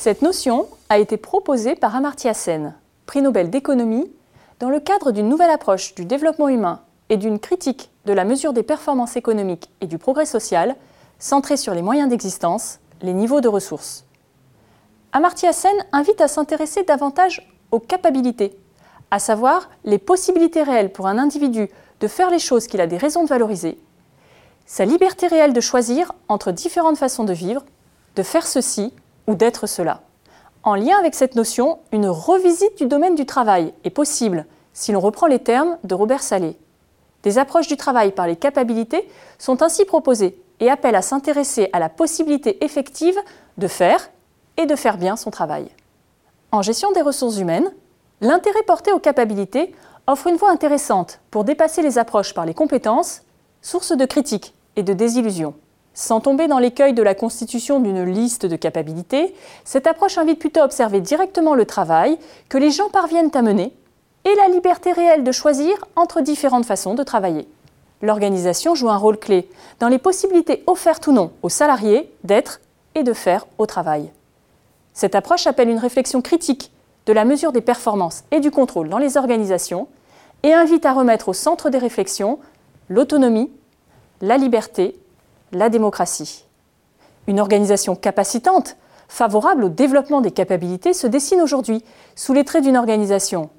Cette notion a été proposée par Amartya Sen, prix Nobel d'économie, dans le cadre d'une nouvelle approche du développement humain et d'une critique de la mesure des performances économiques et du progrès social, centrée sur les moyens d'existence, les niveaux de ressources. Amartya Sen invite à s'intéresser davantage aux capacités, à savoir les possibilités réelles pour un individu de faire les choses qu'il a des raisons de valoriser, sa liberté réelle de choisir entre différentes façons de vivre, de faire ceci ou d'être cela. En lien avec cette notion, une revisite du domaine du travail est possible si l'on reprend les termes de Robert Salé. Des approches du travail par les capacités sont ainsi proposées et appellent à s'intéresser à la possibilité effective de faire et de faire bien son travail. En gestion des ressources humaines, l'intérêt porté aux capacités offre une voie intéressante pour dépasser les approches par les compétences, source de critiques et de désillusions. Sans tomber dans l'écueil de la constitution d'une liste de capacités, cette approche invite plutôt à observer directement le travail que les gens parviennent à mener et la liberté réelle de choisir entre différentes façons de travailler. L'organisation joue un rôle clé dans les possibilités offertes ou non aux salariés d'être et de faire au travail. Cette approche appelle une réflexion critique de la mesure des performances et du contrôle dans les organisations et invite à remettre au centre des réflexions l'autonomie, la liberté la démocratie. Une organisation capacitante, favorable au développement des capacités, se dessine aujourd'hui sous les traits d'une organisation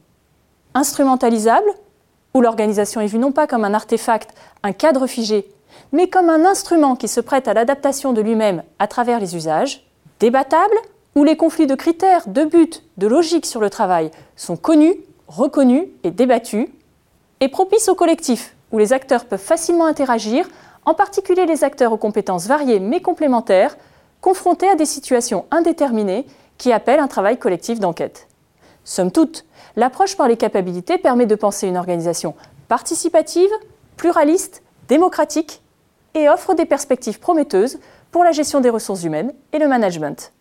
instrumentalisable, où l'organisation est vue non pas comme un artefact, un cadre figé, mais comme un instrument qui se prête à l'adaptation de lui-même à travers les usages, débattable, où les conflits de critères, de buts, de logique sur le travail sont connus, reconnus et débattus, et propice au collectif, où les acteurs peuvent facilement interagir en particulier les acteurs aux compétences variées mais complémentaires, confrontés à des situations indéterminées qui appellent un travail collectif d'enquête. Somme toute, l'approche par les capacités permet de penser une organisation participative, pluraliste, démocratique et offre des perspectives prometteuses pour la gestion des ressources humaines et le management.